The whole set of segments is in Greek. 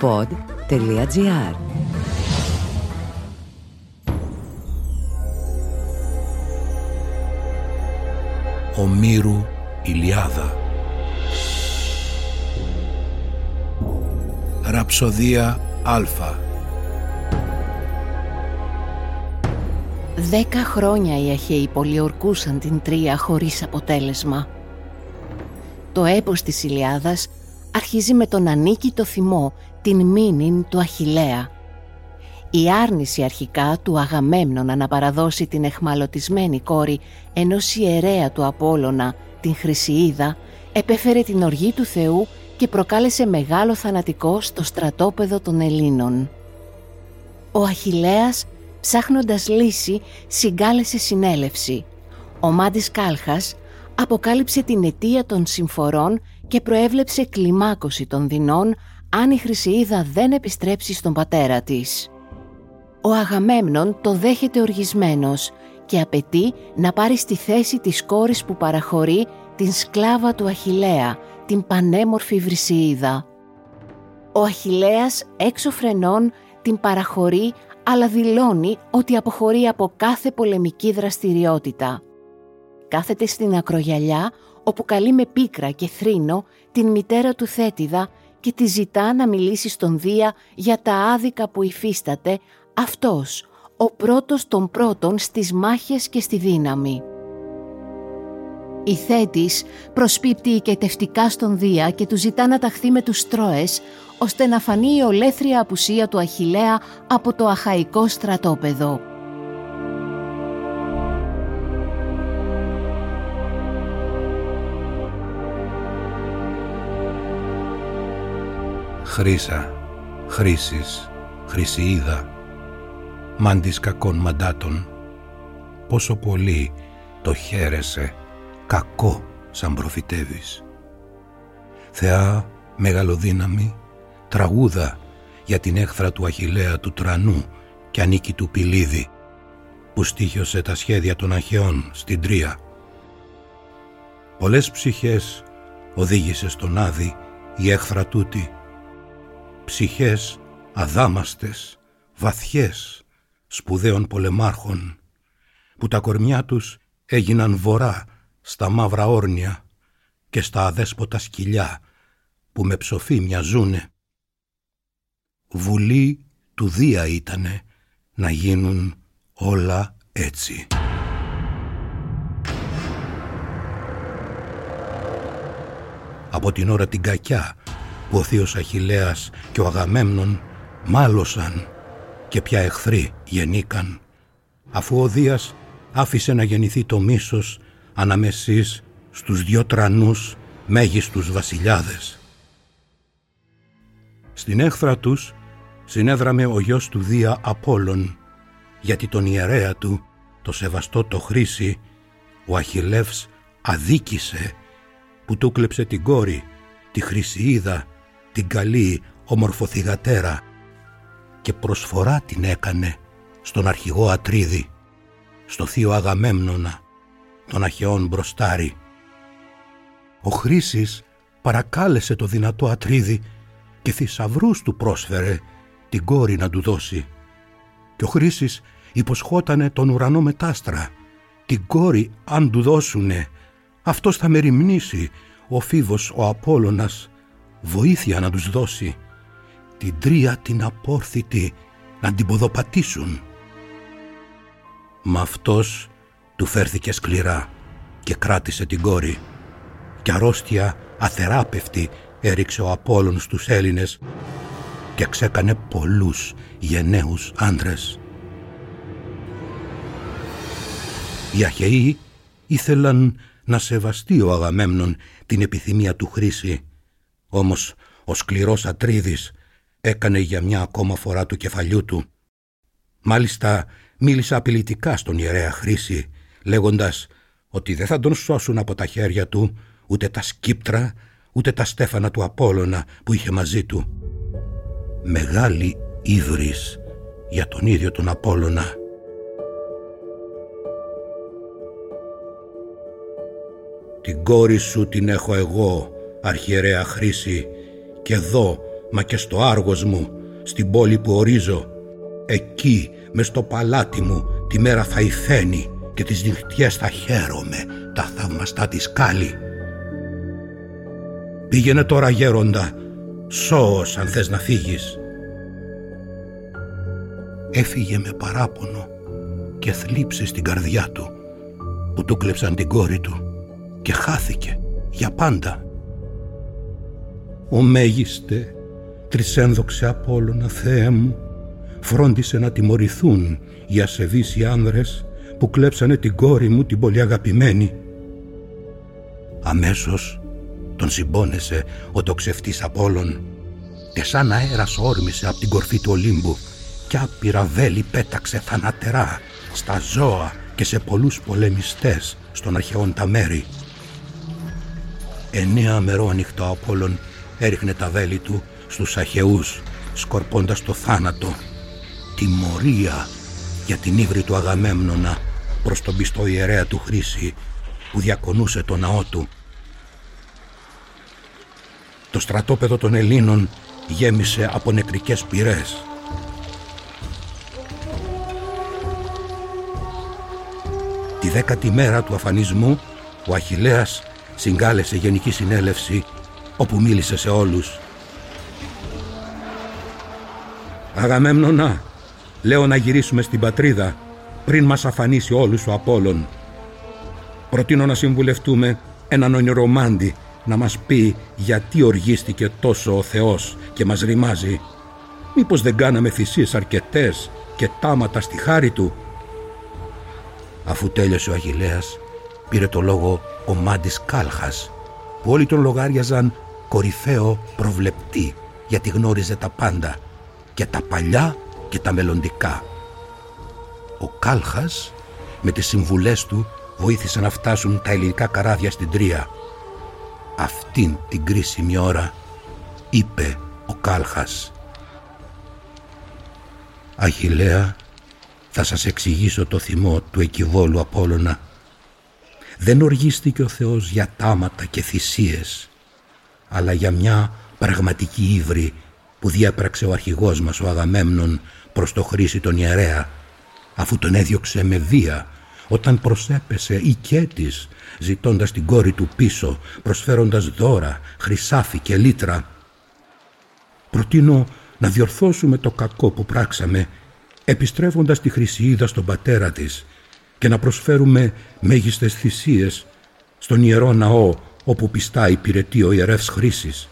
pod.gr Ομήρου Ηλιάδα. Ραψοδία Α Δέκα χρόνια οι Αχαίοι πολιορκούσαν την Τρία χωρίς αποτέλεσμα. Το έπος της Ηλιάδας αρχίζει με τον ανίκητο θυμό, την μήνυν του Αχιλέα. Η άρνηση αρχικά του Αγαμέμνονα να παραδώσει την εχμαλωτισμένη κόρη ενός ιερέα του Απόλλωνα, την Χρυσιίδα, επέφερε την οργή του Θεού και προκάλεσε μεγάλο θανατικό στο στρατόπεδο των Ελλήνων. Ο Αχιλέας, ψάχνοντας λύση, συγκάλεσε συνέλευση. Ο Μάντης Κάλχας αποκάλυψε την αιτία των συμφορών και προέβλεψε κλιμάκωση των δεινών αν η Χρυσιίδα δεν επιστρέψει στον πατέρα της. Ο Αγαμέμνον το δέχεται οργισμένος και απαιτεί να πάρει στη θέση της κόρης που παραχωρεί την σκλάβα του Αχιλέα, την πανέμορφη Βρυσιίδα. Ο Αχιλέας έξω φρενών την παραχωρεί αλλά δηλώνει ότι αποχωρεί από κάθε πολεμική δραστηριότητα. Κάθεται στην ακρογιαλιά όπου καλεί με πίκρα και θρήνο την μητέρα του Θέτιδα και τη ζητά να μιλήσει στον Δία για τα άδικα που υφίσταται αυτός, ο πρώτος των πρώτων στις μάχες και στη δύναμη. Η Θέτης προσπίπτει οικετευτικά στον Δία και του ζητά να ταχθεί με τους Τρόες, ώστε να φανεί η ολέθρια απουσία του Αχιλέα από το αχαϊκό στρατόπεδο. Χρύσα, Χρύσης, Χρυσιίδα, μάντης κακών μαντάτων, πόσο πολύ το χαίρεσαι, κακό σαν προφητεύεις. Θεά μεγαλοδύναμη, τραγούδα για την έχθρα του Αχιλέα του Τρανού και ανήκει του Πηλίδη, που στήχιωσε τα σχέδια των Αχαιών στην Τρία. Πολλές ψυχές οδήγησε στον Άδη η έχθρα τούτη, ψυχές αδάμαστες, βαθιές, σπουδαίων πολεμάρχων, που τα κορμιά τους έγιναν βορρά στα μαύρα όρνια και στα αδέσποτα σκυλιά που με ψοφή μοιαζούνε. Βουλή του Δία ήτανε να γίνουν όλα έτσι. Από την ώρα την κακιά που ο θείος Αχιλέας και ο Αγαμέμνον μάλωσαν και πια εχθροί γεννήκαν, αφού ο Δίας άφησε να γεννηθεί το μίσος αναμεσής στους δυο τρανούς μέγιστους βασιλιάδες. Στην έχθρα τους συνέδραμε ο γιος του Δία Απόλλων, γιατί τον ιερέα του, το σεβαστό το Χρήση, ο Αχιλεύς αδίκησε που του κλέψε την κόρη, τη Χρυσιίδα, την καλή ομορφοθυγατέρα και προσφορά την έκανε στον αρχηγό Ατρίδη, στο θείο Αγαμέμνονα, τον Αχαιών μπροστάρι. Ο Χρήσης παρακάλεσε το δυνατό Ατρίδη και θησαυρούς του πρόσφερε την κόρη να του δώσει. Και ο Χρήσης υποσχότανε τον ουρανό μετάστρα. Την κόρη αν του δώσουνε, αυτός θα μεριμνήσει ο Φίβος ο Απόλλωνας βοήθεια να τους δώσει την τρία την απόρθητη να την ποδοπατήσουν. Μα αυτός του φέρθηκε σκληρά και κράτησε την κόρη και αρρώστια αθεράπευτη έριξε ο Απόλλων στους Έλληνες και ξέκανε πολλούς γενναίους άντρες. Οι Αχαιοί ήθελαν να σεβαστεί ο Αγαμέμνον την επιθυμία του Χρήση, όμως ο σκληρός Ατρίδης έκανε για μια ακόμα φορά του κεφαλιού του. Μάλιστα μίλησα απειλητικά στον ιερέα Χρήση, λέγοντας ότι δεν θα τον σώσουν από τα χέρια του ούτε τα σκύπτρα, ούτε τα στέφανα του Απόλλωνα που είχε μαζί του. Μεγάλη ύβρις για τον ίδιο τον Απόλλωνα. Την κόρη σου την έχω εγώ, αρχιερέα Χρήση, και εδώ μα και στο άργος μου, στην πόλη που ορίζω. Εκεί, μες στο παλάτι μου, τη μέρα θα υφαίνει και τις νυχτιές θα χαίρομαι τα θαυμαστά της κάλλη. Πήγαινε τώρα γέροντα, σώος αν θες να φύγεις. Έφυγε με παράπονο και θλίψη στην καρδιά του που του κλέψαν την κόρη του και χάθηκε για πάντα. Ο μέγιστε, τρισένδοξε Απόλλωνα Θεέ μου, φρόντισε να τιμωρηθούν οι ασεβείς οι άνδρες που κλέψανε την κόρη μου την πολύ αγαπημένη. Αμέσως τον συμπόνεσε ο τοξευτής Απόλλων και σαν αέρας όρμησε από την κορφή του Ολύμπου κι άπειρα βέλη πέταξε θανατερά στα ζώα και σε πολλούς πολεμιστές στον αρχαιόν τα μέρη. Εννέα μερό ανοιχτό Απόλλων έριχνε τα βέλη του στους αχαιούς σκορπώντας το θάνατο τιμωρία για την ύβρη του Αγαμέμνονα προς τον πιστό ιερέα του Χρήση που διακονούσε το ναό του. Το στρατόπεδο των Ελλήνων γέμισε από νεκρικές πυρές. Τη δέκατη μέρα του αφανισμού ο Αχιλέας συγκάλεσε γενική συνέλευση όπου μίλησε σε όλους. «Αγαμέμνονα, λέω να γυρίσουμε στην πατρίδα πριν μας αφανίσει όλους ο Απόλλων. Προτείνω να συμβουλευτούμε έναν ονειρομάντη να μας πει γιατί οργίστηκε τόσο ο Θεός και μας ρημάζει. Μήπως δεν κάναμε θυσίες αρκετές και τάματα στη χάρη του. Αφού τέλειωσε ο Αγιλέας, πήρε το λόγο ο Μάντης Κάλχας, που όλοι τον λογάριαζαν κορυφαίο προβλεπτή, γιατί γνώριζε τα πάντα, και τα παλιά και τα μελλοντικά. Ο Κάλχας με τις συμβουλές του βοήθησε να φτάσουν τα ελληνικά καράβια στην Τρία. Αυτήν την κρίσιμη ώρα είπε ο Κάλχας «Αχιλέα, θα σας εξηγήσω το θυμό του εκιβόλου Απόλλωνα. Δεν οργίστηκε ο Θεός για τάματα και θυσίες, αλλά για μια πραγματική ύβρη που διέπραξε ο αρχηγός μας ο Αγαμέμνων προς το χρήση τον ιερέα αφού τον έδιωξε με βία όταν προσέπεσε οικέτης ζητώντας την κόρη του πίσω προσφέροντας δώρα, χρυσάφι και λίτρα. Προτείνω να διορθώσουμε το κακό που πράξαμε επιστρέφοντας τη Χρυσιίδα στον πατέρα της και να προσφέρουμε μέγιστες θυσίες στον Ιερό Ναό όπου πιστά υπηρετεί ο ιερεύς Χρήσης.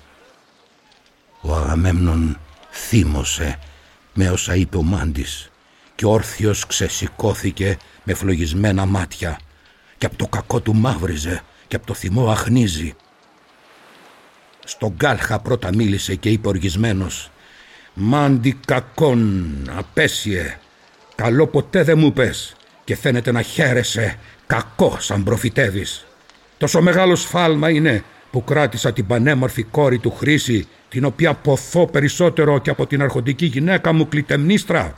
Ο Αγαμέμνον θύμωσε με όσα είπε ο Μάντης και όρθιος ξεσηκώθηκε με φλογισμένα μάτια και από το κακό του μαύριζε και από το θυμό αχνίζει. Στον κάλχα πρώτα μίλησε και είπε οργισμένος «Μάντι κακόν, απέσιε, καλό ποτέ δεν μου πες και φαίνεται να χαίρεσαι κακό σαν προφητεύεις. Τόσο μεγάλος σφάλμα είναι που κράτησα την πανέμορφη κόρη του Χρήση την οποία ποθώ περισσότερο και από την αρχοντική γυναίκα μου κλητεμνίστρα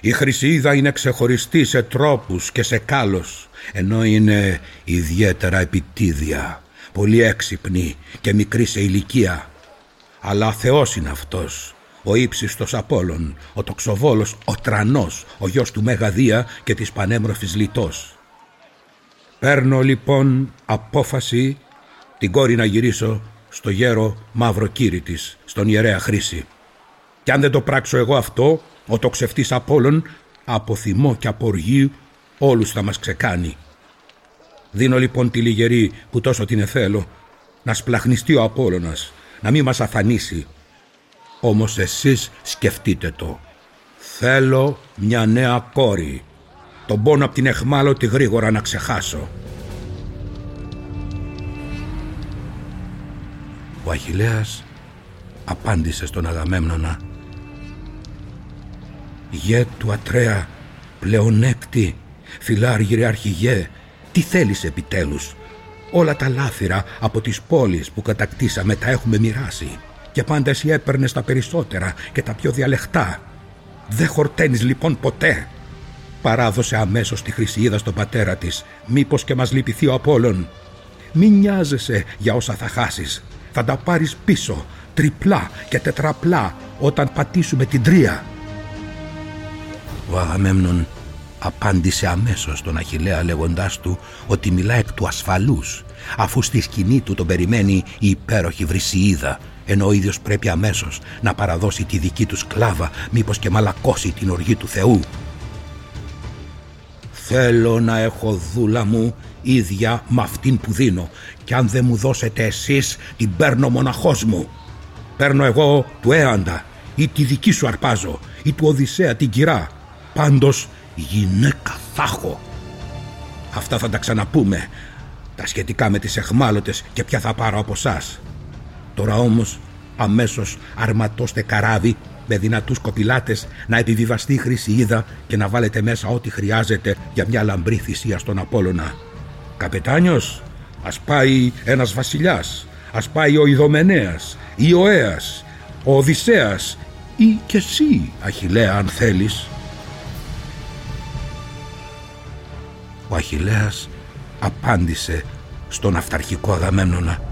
η Χρυσίδα είναι ξεχωριστή σε τρόπους και σε κάλος, ενώ είναι ιδιαίτερα επιτίδια, πολύ έξυπνη και μικρή σε ηλικία. Αλλά Θεός είναι αυτός, ο ύψιστος Απόλλων, ο τοξοβόλος, ο τρανός, ο γιος του Μεγαδία και της πανέμορφης Λιτός. Παίρνω λοιπόν απόφαση την κόρη να γυρίσω στο γέρο μαύρο κύρι της, στον ιερέα Χρήση. Κι αν δεν το πράξω εγώ αυτό, ο τοξευτής Απόλλων από θυμό και από οργή όλους θα μας ξεκάνει. Δίνω λοιπόν τη λιγερή που τόσο την εθέλω να σπλαχνιστεί ο Απόλλωνας, να μην μας αφανίσει. Όμως εσείς σκεφτείτε το. Θέλω μια νέα κόρη. Τον πόνο από την εχμάλωτη γρήγορα να ξεχάσω. Ο Αχιλέας απάντησε στον Αγαμέμνονα Γε του Ατρέα, πλεονέκτη, φιλάργυρε αρχηγέ, τι θέλεις επιτέλους; Όλα τα λάφυρα από τις πόλεις που κατακτήσαμε τα έχουμε μοιράσει και πάντα εσύ έπαιρνες τα περισσότερα και τα πιο διαλεχτά. Δεν χορταίνεις λοιπόν ποτέ. Παράδοσε αμέσως τη Χρυσιίδα στον πατέρα της, μήπως και μας λυπηθεί ο Απόλλων. Μην νοιάζεσαι για όσα θα χάσεις. Θα τα πάρεις πίσω, τριπλά και τετραπλά όταν πατήσουμε την τρία. Ο Αγαμέμνων απάντησε αμέσως τον Αχιλέα λέγοντάς του ότι μιλά εκ του ασφαλούς αφού στη σκηνή του τον περιμένει η υπέροχη Βρυσιίδα ενώ ο ίδιος πρέπει αμέσως να παραδώσει τη δική του σκλάβα μήπως και μαλακώσει την οργή του Θεού. Θέλω να έχω δούλα μου ίδια με αυτήν που δίνω και αν δεν μου δώσετε εσείς την παίρνω μοναχός μου. Παίρνω εγώ του Έαντα ή τη δική σου αρπάζω ή του Οδυσσέα την κυρά. Πάντως γυναίκα θα έχω. Αυτά θα τα ξαναπούμε. Τα σχετικά με τις εχμάλωτες και ποια θα πάρω από εσά. Τώρα όμως αμέσως αρματώστε καράβι με δυνατούς κοπηλάτες να επιβιβαστεί η χρήση είδα και να βάλετε μέσα ό,τι χρειάζεται για μια λαμπρή θυσία στον Απόλλωνα. Καπετάνιος, ας πάει ένας βασιλιάς, ας πάει ο Ιδωμενέας ή ο Έας, ο Οδυσσέας ή και εσύ, Αχιλέα, αν θέλεις. Ο Αχιλέας απάντησε στον αυταρχικό Αγαμέμνονα.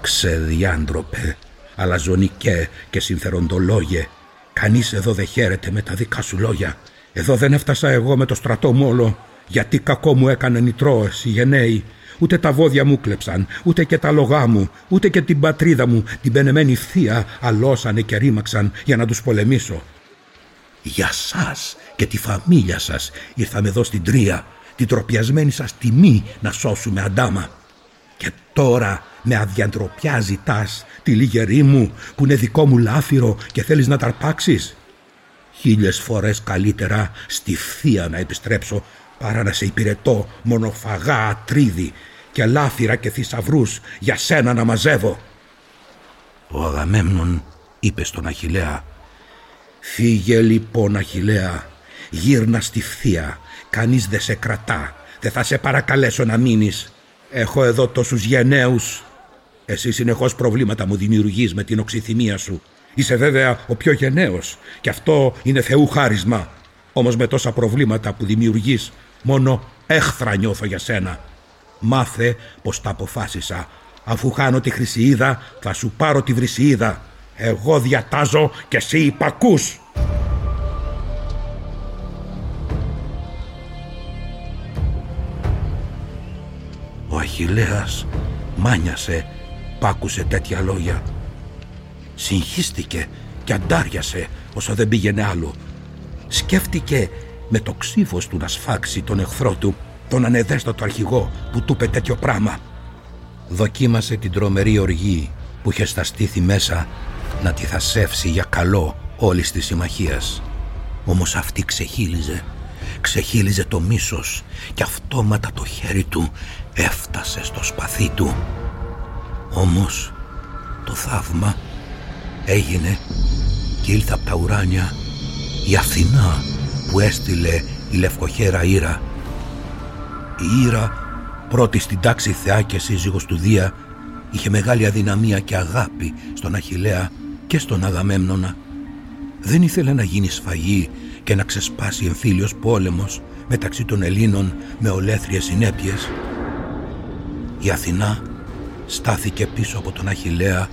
Ξεδιάντροπε, αλαζονικέ και συμφεροντολόγε, κανείς εδώ δεν χαίρεται με τα δικά σου λόγια. Εδώ δεν έφτασα εγώ με το στρατό μου όλο, γιατί κακό μου έκανε οι Τρόες, οι γενναίοι. Ούτε τα βόδια μου κλέψαν, ούτε και τα λογά μου, ούτε και την πατρίδα μου, την πενεμένη θεία, αλώσανε και ρήμαξαν για να τους πολεμήσω. Για σας και τη φαμίλια σας ήρθαμε εδώ στην Τρία, την τροπιασμένη σας τιμή να σώσουμε αντάμα. Και τώρα με αδιαντροπιά ζητάς τη λιγερή μου που είναι δικό μου λάφυρο και θέλεις να ταρπάξεις. Χίλιες φορές καλύτερα στη θεία να επιστρέψω παρά να σε υπηρετώ μονοφαγά ατρίδι και λάφυρα και θησαυρούς για σένα να μαζεύω. Ο Αγαμέμνον είπε στον Αχιλέα «Φύγε λοιπόν Αχιλέα, γύρνα στη θεία, κανείς δεν σε κρατά, δεν θα σε παρακαλέσω να μείνεις. Έχω εδώ τόσους γενναίους. Εσύ συνεχώς προβλήματα μου δημιουργείς με την οξυθυμία σου. Είσαι βέβαια ο πιο γενναίος και αυτό είναι Θεού χάρισμα. Όμως με τόσα προβλήματα που δημιουργείς μόνο έχθρα νιώθω για σένα. Μάθε πως τα αποφάσισα. Αφού χάνω τη χρυσιίδα θα σου πάρω τη βρυσιίδα. Εγώ διατάζω και εσύ υπακούς. Αχιλέας μάνιασε πάκουσε τέτοια λόγια. Συγχύστηκε και αντάριασε όσο δεν πήγαινε άλλο. Σκέφτηκε με το ξύφος του να σφάξει τον εχθρό του, τον ανεδέστατο αρχηγό που του είπε τέτοιο πράγμα. Δοκίμασε την τρομερή οργή που είχε στα στήθη μέσα να τη θασεύσει για καλό όλης της συμμαχίας. Όμως αυτή ξεχύλιζε, ξεχύλιζε το μίσος και αυτόματα το χέρι του έφτασε στο σπαθί του. Όμως το θαύμα έγινε και ήλθε από τα ουράνια η Αθηνά που έστειλε η λευκοχέρα Ήρα. Η Ήρα, πρώτη στην τάξη θεά και σύζυγος του Δία, είχε μεγάλη αδυναμία και αγάπη στον Αχιλέα και στον Αγαμέμνονα. Δεν ήθελε να γίνει σφαγή και να ξεσπάσει εμφύλιος πόλεμος μεταξύ των Ελλήνων με ολέθριες συνέπειες. Η Αθηνά στάθηκε πίσω από τον Αχιλέα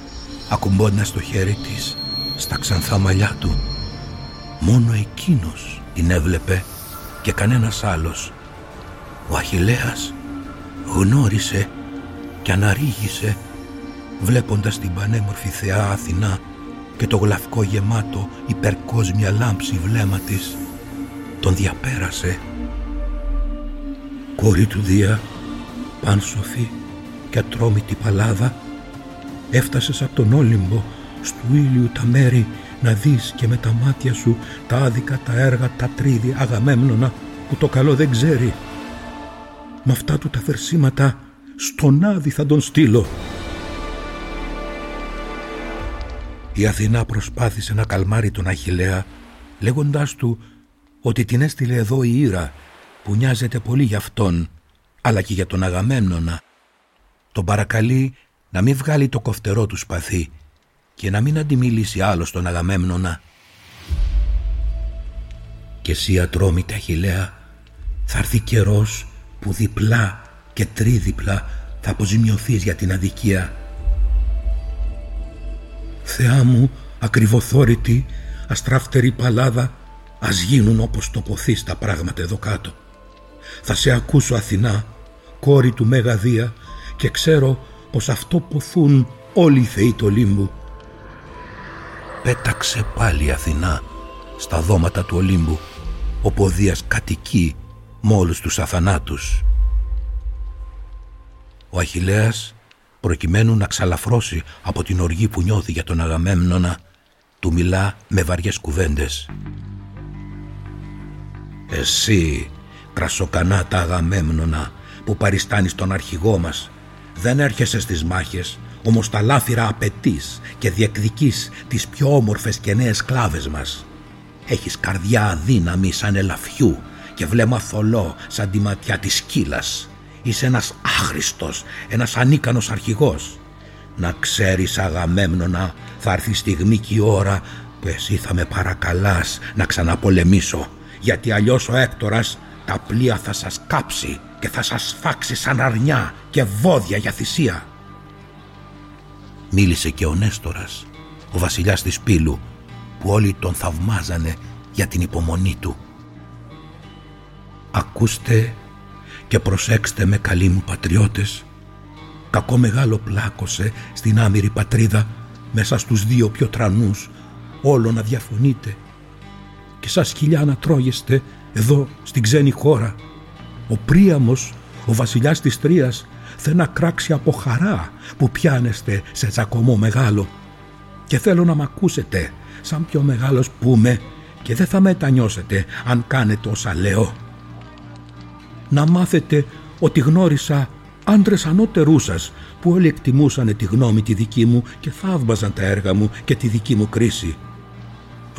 ακουμπώντας το χέρι της στα ξανθά μαλλιά του. Μόνο εκείνος την έβλεπε και κανένας άλλος. Ο Αχιλέας γνώρισε και αναρρίγησε βλέποντας την πανέμορφη θεά Αθηνά και το γλαυκό γεμάτο υπερκόσμια λάμψη βλέμμα της τον διαπέρασε. Κόρη του Δία, πάνσοφη και ατρόμητη παλάδα έφτασες από τον Όλυμπο στου ήλιου τα μέρη να δεις και με τα μάτια σου τα άδικα τα έργα τα τρίδι αγαμέμνονα που το καλό δεν ξέρει. Με αυτά του τα φερσίματα στον άδει θα τον στείλω. Η Αθηνά προσπάθησε να καλμάρει τον Αχιλέα λέγοντάς του ότι την έστειλε εδώ η Ήρα που νοιάζεται πολύ για αυτόν αλλά και για τον Αγαμέμνονα. Τον παρακαλεί να μην βγάλει το κοφτερό του σπαθί και να μην αντιμιλήσει άλλο στον Αγαμέμνονα. Και εσύ ατρόμητα Αχιλέα θα έρθει καιρός που διπλά και τρίδιπλα θα αποζημιωθείς για την αδικία. Θεά μου, ακριβοθόρητη, αστράφτερη παλάδα, ας γίνουν όπως ποθείς τα πράγματα εδώ κάτω. Θα σε ακούσω Αθηνά, κόρη του Μεγαδία και ξέρω πως αυτό ποθούν όλοι οι θεοί του Ολύμπου. Πέταξε πάλι Αθηνά στα δώματα του Ολύμπου, όπου ο Δίας κατοικεί με όλους τους αθανάτους. Ο Αχιλέας, προκειμένου να ξαλαφρώσει από την οργή που νιώθει για τον Αγαμέμνονα, του μιλά με βαριές κουβέντες. «Εσύ, κρασοκανά τα Αγαμέμνονα, που παριστάνεις τον αρχηγό μας, δεν έρχεσαι στις μάχες, όμως τα λάφυρα απαιτείς και διεκδικείς τις πιο όμορφες και νέες κλάβες μας. Έχεις καρδιά αδύναμη σαν ελαφιού και βλέμμα θολό σαν τη ματιά της σκύλας. Είσαι ένας άχρηστος, ένας ανίκανος αρχηγός. Να ξέρεις αγαμέμνονα, θα έρθει η στιγμή και η ώρα που εσύ θα με παρακαλάς να ξαναπολεμήσω, γιατί αλλιώς ο Έκτορας τα πλοία θα σας κάψει και θα σας φάξει σαν αρνιά και βόδια για θυσία. Μίλησε και ο Νέστορας, ο βασιλιάς της Πύλου, που όλοι τον θαυμάζανε για την υπομονή του. Ακούστε και προσέξτε με καλοί μου πατριώτες. Κακό μεγάλο πλάκωσε στην άμυρη πατρίδα μέσα στους δύο πιο τρανούς όλο να διαφωνείτε και σας χιλιά να τρώγεστε εδώ στην ξένη χώρα. Ο Πρίαμος, ο βασιλιάς της Τρίας, θέλει να κράξει από χαρά που πιάνεστε σε τσακωμό μεγάλο. Και θέλω να μ' ακούσετε, σαν πιο μεγάλος πούμε, και δεν θα μετανιώσετε αν κάνετε όσα λέω. Να μάθετε ότι γνώρισα άντρες ανώτερούς σας που όλοι εκτιμούσαν τη γνώμη τη δική μου και θαύμαζαν τα έργα μου και τη δική μου κρίση.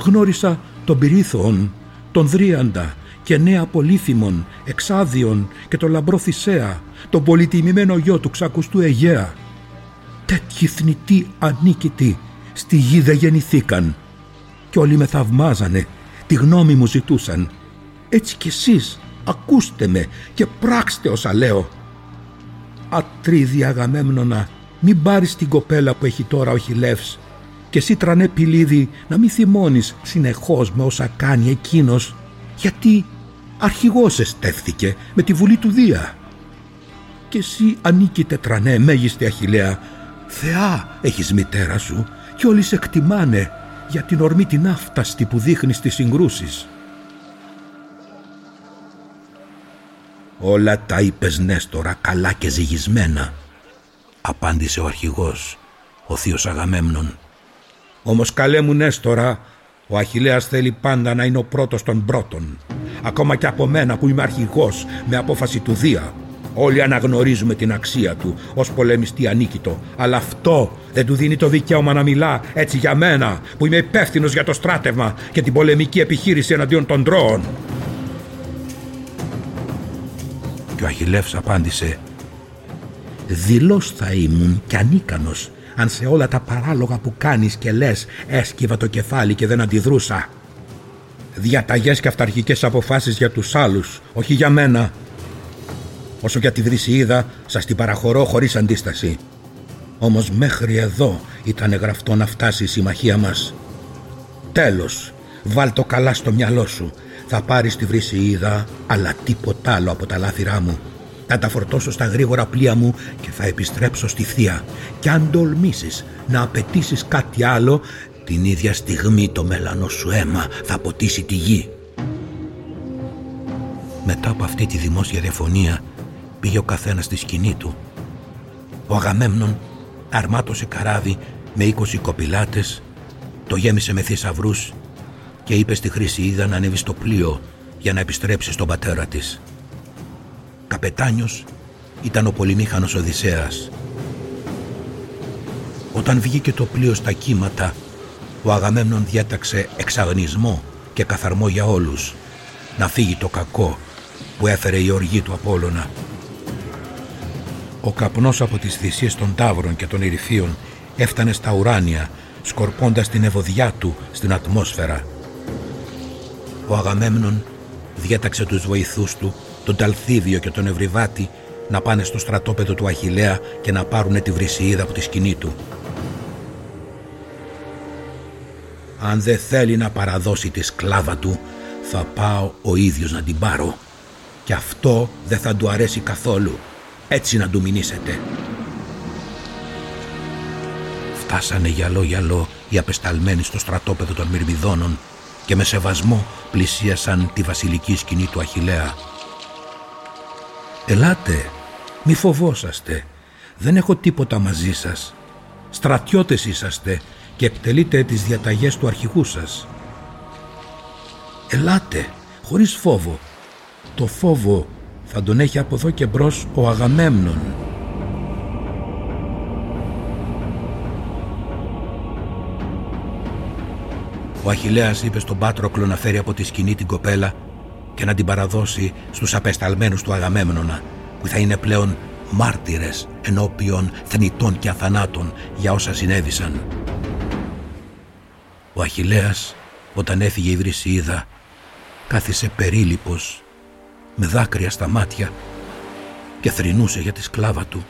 Γνώρισα τον Πυρίθων, τον Δρίαντα και νέα Πολύθυμον, Εξάδιον και τον λαμπρό Θησέα, τον πολυτιμημένο γιο του ξακουστού Αιγαία. Τέτοιοι θνητοί ανίκητοι στη γη δεν γεννηθήκαν και όλοι με θαυμάζανε, τη γνώμη μου ζητούσαν. Έτσι κι εσείς ακούστε με και πράξτε όσα λέω. Ατρίδη αγαμέμνονα, μην πάρεις την κοπέλα που έχει τώρα ο Χιλεύς και εσύ τρανέ πηλίδι να μην θυμώνεις συνεχώς με όσα κάνει εκείνος γιατί αρχηγός εστέφθηκε με τη βουλή του Δία. Και εσύ ανήκει τετρανέ μέγιστη Αχιλέα, θεά έχεις μητέρα σου και όλοι σε εκτιμάνε για την ορμή την άφταστη που δείχνεις στις συγκρούσεις. «Όλα τα είπες Νέστορα καλά και ζυγισμένα», απάντησε ο αρχηγός, ο θείος Αγαμέμνων. «Όμως καλέ μου Νέστορα, ο Αχιλέας θέλει πάντα να είναι ο πρώτος των πρώτων. Ακόμα και από μένα που είμαι αρχηγός με απόφαση του Δία. Όλοι αναγνωρίζουμε την αξία του ως πολεμιστή ανίκητο. Αλλά αυτό δεν του δίνει το δικαίωμα να μιλά έτσι για μένα που είμαι υπεύθυνος για το στράτευμα και την πολεμική επιχείρηση εναντίον των τρώων. Και ο Αχιλεύς απάντησε «Δηλώς θα ήμουν κι ανίκανος αν σε όλα τα παράλογα που κάνεις και λες έσκυβα το κεφάλι και δεν αντιδρούσα. Διαταγές και αυταρχικές αποφάσεις για τους άλλους, όχι για μένα. Όσο για τη Βρυσιίδα, σας την παραχωρώ χωρίς αντίσταση. Όμως μέχρι εδώ ήταν γραφτό να φτάσει η συμμαχία μας. Τέλος, βάλ το καλά στο μυαλό σου. Θα πάρεις τη Βρυσιίδα, αλλά τίποτα άλλο από τα λάθυρά μου. Θα τα φορτώσω στα γρήγορα πλοία μου και θα επιστρέψω στη θεία. Και αν τολμήσεις να απαιτήσεις κάτι άλλο, την ίδια στιγμή το μελανό σου αίμα θα ποτίσει τη γη. Μετά από αυτή τη δημόσια διαφωνία πήγε ο καθένας στη σκηνή του. Ο Αγαμέμνον αρμάτωσε καράβι με είκοσι κοπηλάτες, το γέμισε με θησαυρούς και είπε στη Χρυσιίδα να ανέβει στο πλοίο για να επιστρέψει στον πατέρα της. Καπετάνιος ήταν ο πολυμήχανος Οδυσσέας. Όταν βγήκε το πλοίο στα κύματα, ο Αγαμέμνον διέταξε εξαγνισμό και καθαρμό για όλους, να φύγει το κακό που έφερε η οργή του Απόλλωνα. Ο καπνός από τις θυσίες των τάβρων και των ηρυφίων έφτανε στα ουράνια, σκορπώντας την ευωδιά του στην ατμόσφαιρα. Ο Αγαμέμνον διέταξε τους βοηθούς του τον Ταλθίδιο και τον Ευρυβάτη να πάνε στο στρατόπεδο του Αχιλέα και να πάρουν τη βρυσιίδα από τη σκηνή του. αν δεν θέλει να παραδώσει τη σκλάβα του θα πάω ο ίδιος να την πάρω και αυτό δεν θα του αρέσει καθόλου έτσι να του μηνύσετε Φτάσανε γυαλό γυαλό οι απεσταλμένοι στο στρατόπεδο των Μυρμιδόνων και με σεβασμό πλησίασαν τη βασιλική σκηνή του Αχιλέα. «Ελάτε, μη φοβόσαστε, δεν έχω τίποτα μαζί σας. Στρατιώτες είσαστε και εκτελείτε τις διαταγές του αρχηγού σας. Ελάτε, χωρίς φόβο. Το φόβο θα τον έχει από εδώ και μπρος ο Αγαμέμνον. Ο Αχιλέας είπε στον Πάτροκλο να φέρει από τη σκηνή την κοπέλα και να την παραδώσει στους απεσταλμένους του Αγαμέμνονα που θα είναι πλέον μάρτυρες ενώπιον θνητών και αθανάτων για όσα συνέβησαν. Ο Αχιλέας όταν έφυγε η Βρυσίδα κάθισε περίλυπος με δάκρυα στα μάτια και θρυνούσε για τη σκλάβα του.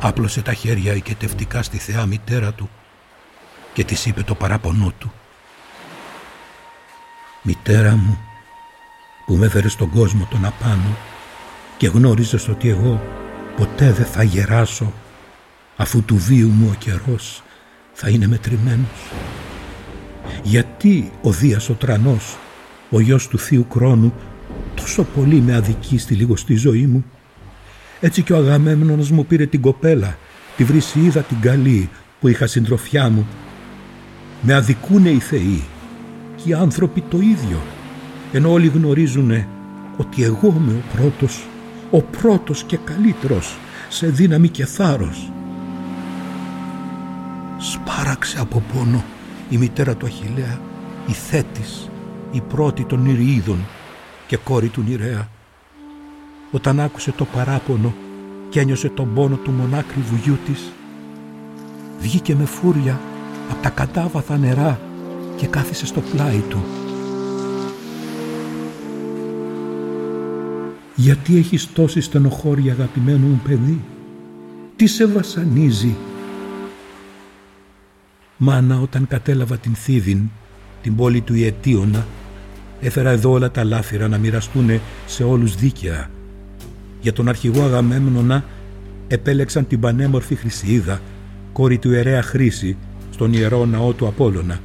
Άπλωσε τα χέρια οικετευτικά στη θεά μητέρα του και της είπε το παράπονό του. «Μητέρα μου, που με έφερες στον κόσμο τον απάνω και γνώριζες ότι εγώ ποτέ δεν θα γεράσω αφού του βίου μου ο καιρός θα είναι μετρημένος. Γιατί ο Δίας ο Τρανός, ο γιος του Θείου Κρόνου, τόσο πολύ με αδικεί στη λιγοστή ζωή μου. Έτσι και ο Αγαμέμνονος μου πήρε την κοπέλα, τη βρυσίδα την καλή που είχα συντροφιά μου με αδικούνε οι θεοί και οι άνθρωποι το ίδιο, ενώ όλοι γνωρίζουνε ότι εγώ είμαι ο πρώτος, ο πρώτος και καλύτερος σε δύναμη και θάρρος. Σπάραξε από πόνο η μητέρα του Αχιλέα, η Θέτης, η πρώτη των Ιρήδων και κόρη του Νηρέα. Όταν άκουσε το παράπονο και ένιωσε τον πόνο του μονάκριβου γιού της, βγήκε με φούρια από τα κατάβαθα νερά και κάθισε στο πλάι του. «Γιατί έχεις τόση στενοχώρια αγαπημένο μου παιδί, τι σε βασανίζει» Μάνα όταν κατέλαβα την Θήβην, την πόλη του Ιετίωνα, έφερα εδώ όλα τα λάφυρα να μοιραστούν σε όλους δίκαια. Για τον αρχηγό Αγαμέμνονα επέλεξαν την πανέμορφη Χρυσίδα, κόρη του ιερέα Χρήση, στον ιερό ναό του Απόλλωνα.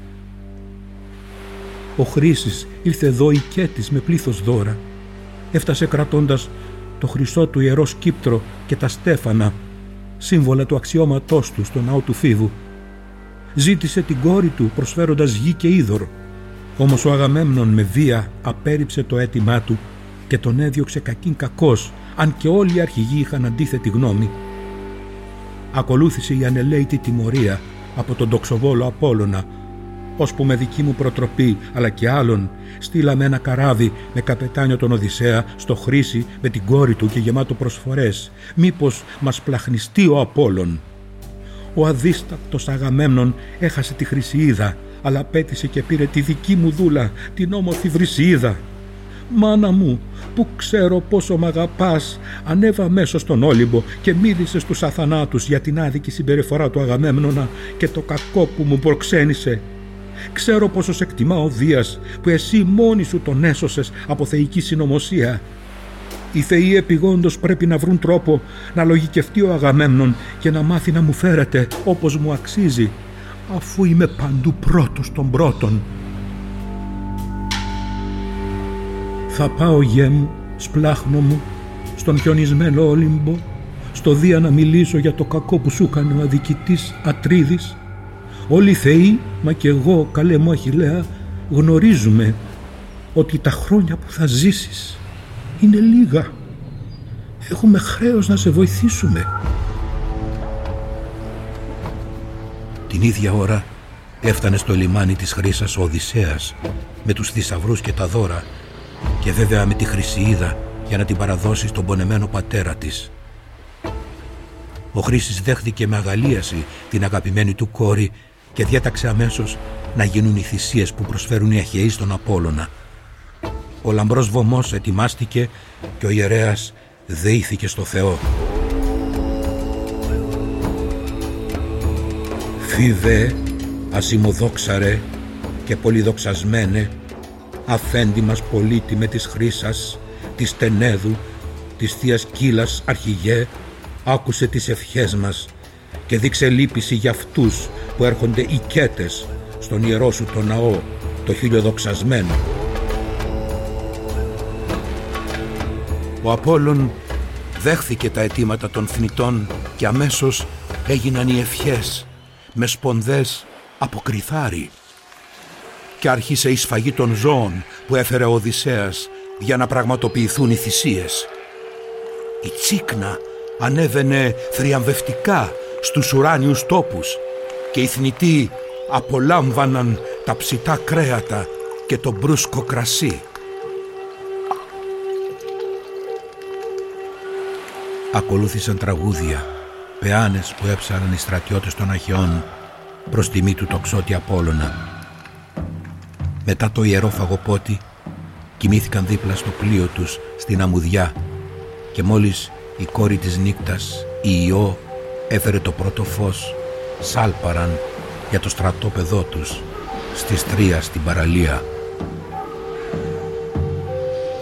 Ο Χρήσης ήρθε εδώ οικέτης με πλήθος δώρα. Έφτασε κρατώντας το χρυσό του ιερό σκύπτρο και τα στέφανα, σύμβολα του αξιώματός του στο ναό του Φίβου. Ζήτησε την κόρη του προσφέροντας γη και είδωρ. Όμως ο Αγαμέμνον με βία απέρριψε το αίτημά του και τον έδιωξε κακήν κακός, αν και όλοι οι αρχηγοί είχαν αντίθετη γνώμη. Ακολούθησε η ανελαίτη τιμωρία από τον τοξοβόλο Απόλλωνα, ώσπου με δική μου προτροπή αλλά και άλλων στείλαμε ένα καράβι με καπετάνιο τον Οδυσσέα στο Χρήση με την κόρη του και γεμάτο προσφορές, μήπως μας πλαχνιστεί ο Απόλλων. Ο αδίστακτος Αγαμέμνον έχασε τη Χρυσιίδα, αλλά πέτησε και πήρε τη δική μου δούλα, την όμορφη Βρυσιίδα. «Μάνα μου, που ξέρω πόσο μ' αγαπάς, ανέβα μέσω στον Όλυμπο και μίλησε στους αθανάτους για την άδικη συμπεριφορά του Αγαμέμνονα και το κακό που μου προξένησε. Ξέρω πόσος σε εκτιμά ο Δίας που εσύ μόνη σου τον έσωσες από θεϊκή συνωμοσία. Οι θεοί επιγόντως πρέπει να βρουν τρόπο να λογικευτεί ο Αγαμέμνον και να μάθει να μου φέρεται όπως μου αξίζει αφού είμαι παντού πρώτος των πρώτων Θα πάω γέ μου, σπλάχνο μου, στον χιονισμένο Όλυμπο, στο Δία να μιλήσω για το κακό που σου έκανε ο αδικητής Ατρίδης. Όλοι οι θεοί, μα και εγώ, καλέ μου Αχιλέα, γνωρίζουμε ότι τα χρόνια που θα ζήσεις είναι λίγα. Έχουμε χρέος να σε βοηθήσουμε. Την ίδια ώρα έφτανε στο λιμάνι της Χρύσας ο Οδυσσέας με τους θησαυρούς και τα δώρα και βέβαια με τη Χρυσιίδα για να την παραδώσει στον πονεμένο πατέρα της. Ο Χρήσης δέχτηκε με αγαλίαση την αγαπημένη του κόρη και διέταξε αμέσως να γίνουν οι θυσίες που προσφέρουν οι Αχαιοί στον Απόλλωνα. Ο λαμπρός βωμός ετοιμάστηκε και ο ιερέας δεήθηκε στο Θεό. Φίβε, ασημοδόξαρε και πολυδοξασμένε, αφέντη μας πολίτημε της Χρύσας, της Τενέδου, της Θείας Κύλας αρχηγέ, άκουσε τις ευχές μας και δείξε λύπηση για αυτούς που έρχονται οικέτες στον ιερό σου το ναό, το χιλιοδοξασμένο. Ο Απόλλων δέχθηκε τα αιτήματα των θνητών και αμέσως έγιναν οι ευχές με σπονδές από κρυθάρι και άρχισε η σφαγή των ζώων που έφερε ο Οδυσσέας για να πραγματοποιηθούν οι θυσίες. Η τσίκνα ανέβαινε θριαμβευτικά στους ουράνιους τόπους και οι θνητοί απολάμβαναν τα ψητά κρέατα και το μπρούσκο κρασί. Ακολούθησαν τραγούδια, πεάνες που έψαραν οι στρατιώτες των Αχαιών προς τιμή του τοξότη Απόλλωνα. Μετά το ιερό φαγοπότη κοιμήθηκαν δίπλα στο πλοίο τους στην αμμουδιά και μόλις η κόρη της νύκτας, η Ιώ, έφερε το πρώτο φως, σάλπαραν για το στρατόπεδό τους στις τρία στην παραλία.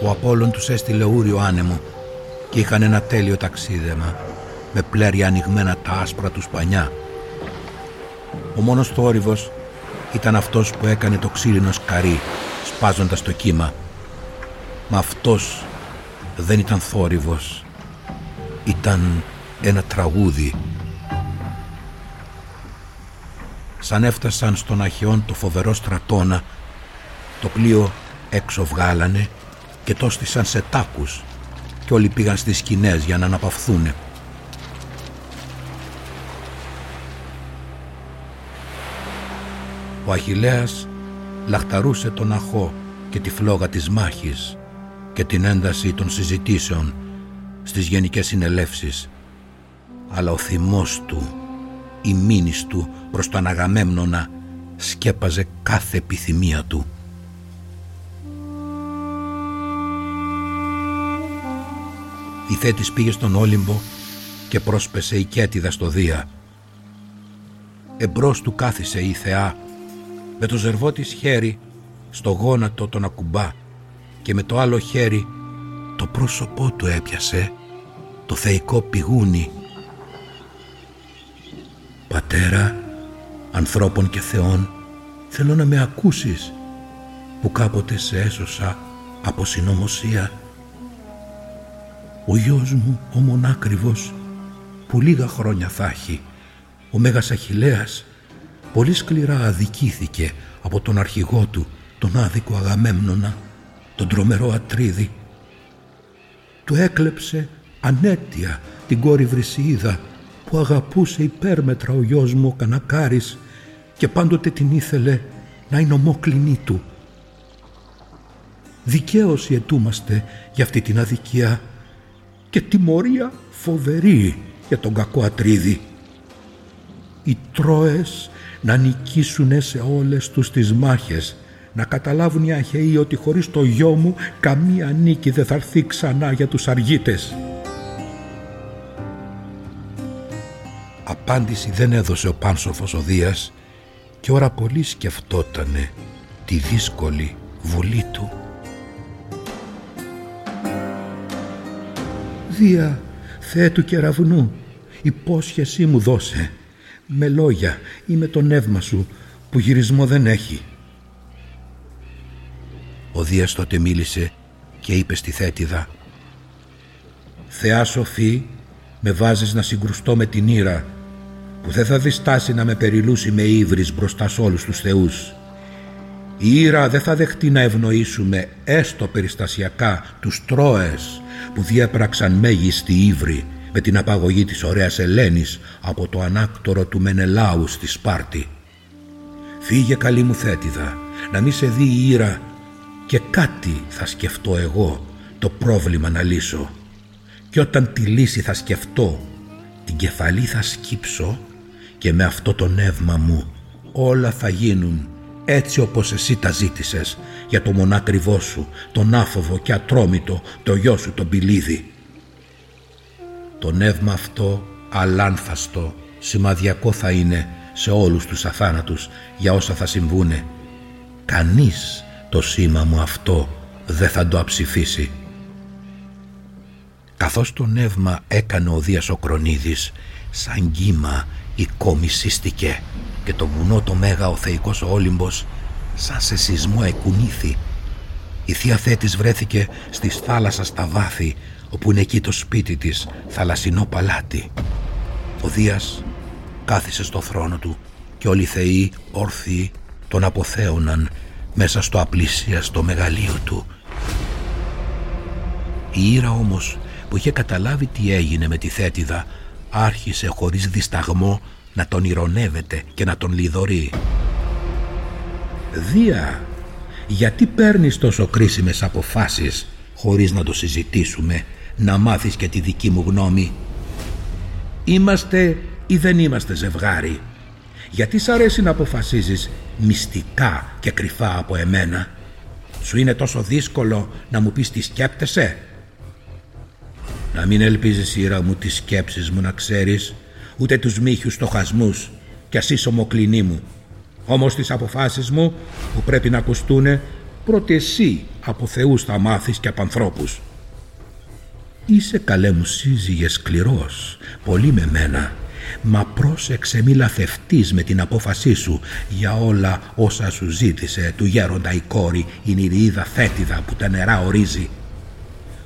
Ο Απόλλων τους έστειλε ούριο άνεμο και είχαν ένα τέλειο ταξίδεμα με πλέρια ανοιγμένα τα άσπρα τους πανιά. Ο μόνος θόρυβος ήταν αυτός που έκανε το ξύλινο σκαρί σπάζοντας το κύμα. Μα αυτός δεν ήταν θόρυβος. Ήταν ένα τραγούδι. Σαν έφτασαν στον Αχαιόν το φοβερό στρατόνα, το πλοίο έξω βγάλανε και το στήσαν σε τάκους και όλοι πήγαν στις σκηνές για να αναπαυθούνε. Ο Αχιλέας λαχταρούσε τον αχώ και τη φλόγα της μάχης και την ένταση των συζητήσεων στις γενικές συνελεύσεις αλλά ο θυμός του, η μήνης του προς τον Αγαμέμνονα σκέπαζε κάθε επιθυμία του. Η Θέτης πήγε στον Όλυμπο και πρόσπεσε η Κέτιδα στο Δία. Εμπρός του κάθισε η Θεά με το ζερβό της χέρι στο γόνατο τον ακουμπά και με το άλλο χέρι το πρόσωπό του έπιασε το θεϊκό πηγούνι. «Πατέρα, ανθρώπων και θεών, θέλω να με ακούσεις που κάποτε σε έσωσα από συνωμοσία. Ο γιος μου, ο μονάκριβος, που λίγα χρόνια θα έχει, ο Μέγας Αχιλέας, πολύ σκληρά αδικήθηκε από τον αρχηγό του, τον άδικο Αγαμέμνονα, τον τρομερό Ατρίδη. Του έκλεψε ανέτεια την κόρη Βρυσιίδα που αγαπούσε υπέρμετρα ο γιος μου ο Κανακάρης και πάντοτε την ήθελε να είναι ομόκλινή του. Δικαίωση ετούμαστε για αυτή την αδικία και τιμωρία φοβερή για τον κακό Ατρίδη. Οι Τρόες να νικήσουν σε όλες τους τις μάχες, να καταλάβουν οι Αχαιοί ότι χωρίς το γιο μου καμία νίκη δεν θα έρθει ξανά για τους αργίτες. Απάντηση δεν έδωσε ο Πάνσοφος ο Δίας και ώρα πολύ σκεφτότανε τη δύσκολη βουλή του. «Δία, Θεέ του κεραυνού, υπόσχεσή μου δώσε», με λόγια ή με το νεύμα σου που γυρισμό δεν έχει. Ο Δίας τότε μίλησε και είπε στη θέτιδα «Θεά σοφή, με βάζεις να συγκρουστώ με την ήρα που δεν θα διστάσει να με περιλούσει με ύβρις μπροστά σε όλους τους θεούς. Η ήρα δεν θα δεχτεί να ευνοήσουμε έστω περιστασιακά τους Τρόες που διέπραξαν μέγιστη ύβρη με την απαγωγή της ωραίας Ελένης από το ανάκτορο του Μενελάου στη Σπάρτη. Φύγε καλή μου θέτιδα, να μη σε δει η ήρα και κάτι θα σκεφτώ εγώ το πρόβλημα να λύσω. Και όταν τη λύση θα σκεφτώ, την κεφαλή θα σκύψω και με αυτό το νεύμα μου όλα θα γίνουν έτσι όπως εσύ τα ζήτησες για το μονάκριβό σου, τον άφοβο και ατρόμητο, το γιο σου τον Πηλίδη. Το νεύμα αυτό αλάνθαστο, σημαδιακό θα είναι σε όλους τους αθάνατους για όσα θα συμβούνε. Κανείς το σήμα μου αυτό δεν θα το αψηφίσει. Καθώς το νεύμα έκανε ο Δίας ο Κρονίδης, σαν κύμα η κόμη σύστηκε και το βουνό το μέγα ο θεϊκός ο Όλυμπος σαν σε σεισμό εκουνήθη. Η θεία Θέτης βρέθηκε στη θάλασσας στα βάθη όπου είναι εκεί το σπίτι της, θαλασσινό παλάτι. Ο Δίας κάθισε στο θρόνο του και όλοι οι θεοί όρθιοι τον αποθέωναν μέσα στο απλήσιαστο μεγαλείο του. Η Ήρα όμως που είχε καταλάβει τι έγινε με τη θέτιδα άρχισε χωρίς δισταγμό να τον ηρωνεύεται και να τον λιδωρεί. «Δία, γιατί παίρνεις τόσο κρίσιμες αποφάσεις χωρίς να το συζητήσουμε, να μάθεις και τη δική μου γνώμη; Είμαστε ή δεν είμαστε ζευγάρι; Γιατί σ' αρέσει να αποφασίζεις μυστικά και κρυφά από εμένα; Σου είναι τόσο δύσκολο να μου πεις τι σκέπτεσαι; Να μην ελπίζεις ήρα μου τις σκέψεις μου να ξέρεις, ούτε τους μύχιους στοχασμούς κι ας είσαι ομοκλινή μου. Όμως τις αποφάσεις μου που πρέπει να ακουστούν πρώτη εσύ από θεούς θα μάθεις και από ανθρώπους. Είσαι καλέ μου σύζυγες σκληρός, πολύ με μένα, μα πρόσεξε μη λαθευτείς με την απόφασή σου για όλα όσα σου ζήτησε του γέροντα η κόρη η νηριίδα θέτιδα που τα νερά ορίζει.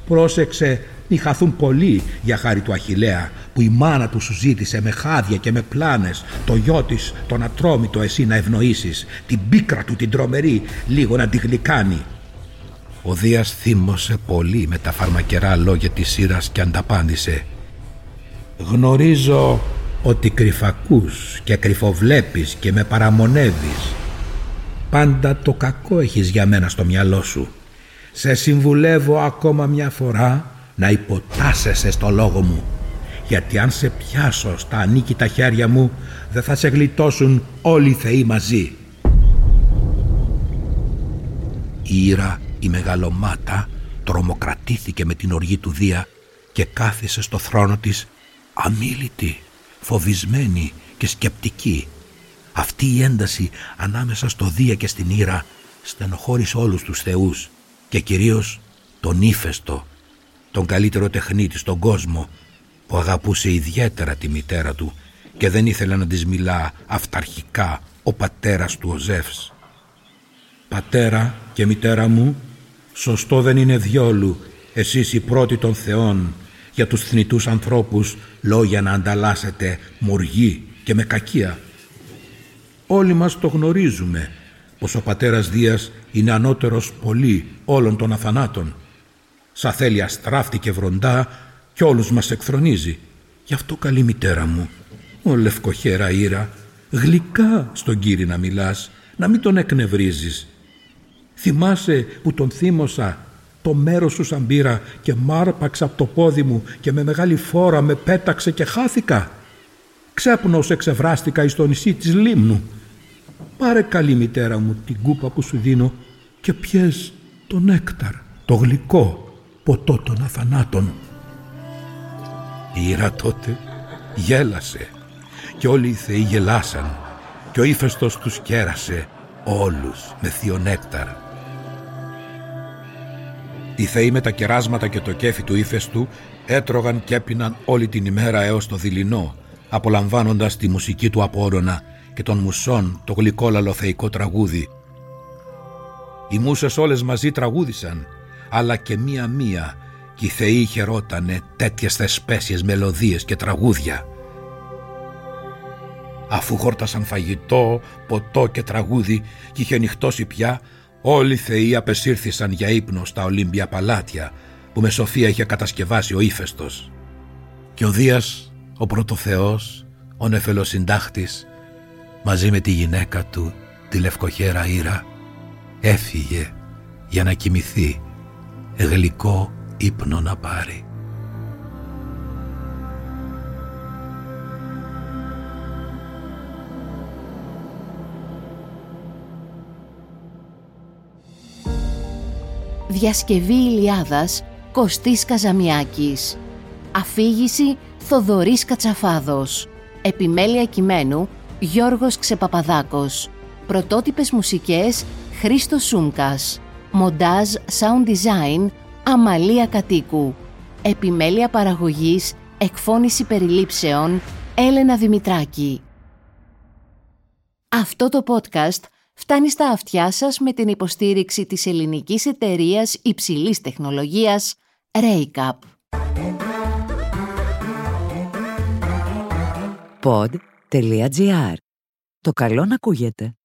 Πρόσεξε μη χαθούν πολύ για χάρη του Αχιλέα που η μάνα του σου ζήτησε με χάδια και με πλάνες το γιο της τον ατρόμητο εσύ να ευνοήσεις την πίκρα του την τρομερή λίγο να τη γλυκάνει. Ο Δίας θύμωσε πολύ με τα φαρμακερά λόγια της σύρας και ανταπάντησε «Γνωρίζω ότι κρυφακούς και κρυφοβλέπεις και με παραμονεύεις. Πάντα το κακό έχεις για μένα στο μυαλό σου. Σε συμβουλεύω ακόμα μια φορά να υποτάσσεσαι στο λόγο μου γιατί αν σε πιάσω στα ανίκητα χέρια μου δεν θα σε γλιτώσουν όλοι οι θεοί μαζί. Η Ήρα η μεγαλομάτα τρομοκρατήθηκε με την οργή του Δία και κάθισε στο θρόνο της αμήλυτη, φοβισμένη και σκεπτική. Αυτή η ένταση ανάμεσα στο Δία και στην Ήρα στενοχώρησε όλους τους θεούς και κυρίως τον ύφεστο τον καλύτερο τεχνίτη στον κόσμο που αγαπούσε ιδιαίτερα τη μητέρα του και δεν ήθελε να της μιλά αυταρχικά ο πατέρας του ο Ζεύς. «Πατέρα και μητέρα μου, σωστό δεν είναι διόλου εσείς οι πρώτοι των θεών για τους θνητούς ανθρώπους λόγια να ανταλλάσσετε μοργή και με κακία. Όλοι μας το γνωρίζουμε πως ο πατέρας Δίας είναι ανώτερος πολύ όλων των αθανάτων Σα θέλει αστράφτη και βροντά κι όλους μας εκθρονίζει. Γι' αυτό καλή μητέρα μου, ο λευκοχέρα ήρα, γλυκά στον Κύρι να μιλάς, να μην τον εκνευρίζεις. Θυμάσαι που τον θύμωσα το μέρος σου σαν πήρα και μάρπαξα από το πόδι μου και με μεγάλη φόρα με πέταξε και χάθηκα. Ξέπνος εξευράστηκα εις το νησί της Λίμνου. Πάρε καλή μητέρα μου την κούπα που σου δίνω και πιες το νέκταρ, το γλυκό ποτό των αθανάτων. Η Ήρα τότε γέλασε και όλοι οι θεοί γελάσαν και ο ύφεστος τους κέρασε όλους με θείο νέκταρ. Οι θεοί με τα κεράσματα και το κέφι του ύφεστου έτρωγαν και έπιναν όλη την ημέρα έως το δειλινό, απολαμβάνοντας τη μουσική του απόρονα και των μουσών το γλυκόλαλο θεϊκό τραγούδι. Οι μουσες όλες μαζί τραγούδισαν αλλά και μία-μία και οι θεοί χαιρότανε τέτοιες θεσπέσιες μελωδίες και τραγούδια. Αφού χόρτασαν φαγητό, ποτό και τραγούδι και είχε νυχτώσει πια, όλοι οι θεοί απεσύρθησαν για ύπνο στα Ολύμπια παλάτια που με σοφία είχε κατασκευάσει ο ύφεστος. Και ο Δίας, ο πρωτοθεός, ο νεφελοσυντάχτης, μαζί με τη γυναίκα του, τη λευκοχέρα Ήρα, έφυγε για να κοιμηθεί γλυκό ύπνο να πάρει. Διασκευή Ηλιάδας Κωστής Καζαμιάκης Αφήγηση Θοδωρής Κατσαφάδος Επιμέλεια κειμένου Γιώργος Ξεπαπαδάκος. Πρωτότυπες μουσικές Χρήστος Σούμκας. Μοντάζ Sound Design Αμαλία Κατοίκου. Επιμέλεια παραγωγής Εκφώνηση περιλήψεων Έλενα Δημητράκη. Αυτό το podcast φτάνει στα αυτιά σας με την υποστήριξη της ελληνικής εταιρείας υψηλής τεχνολογίας Raycap. Pod.gr. Το καλό να ακούγεται.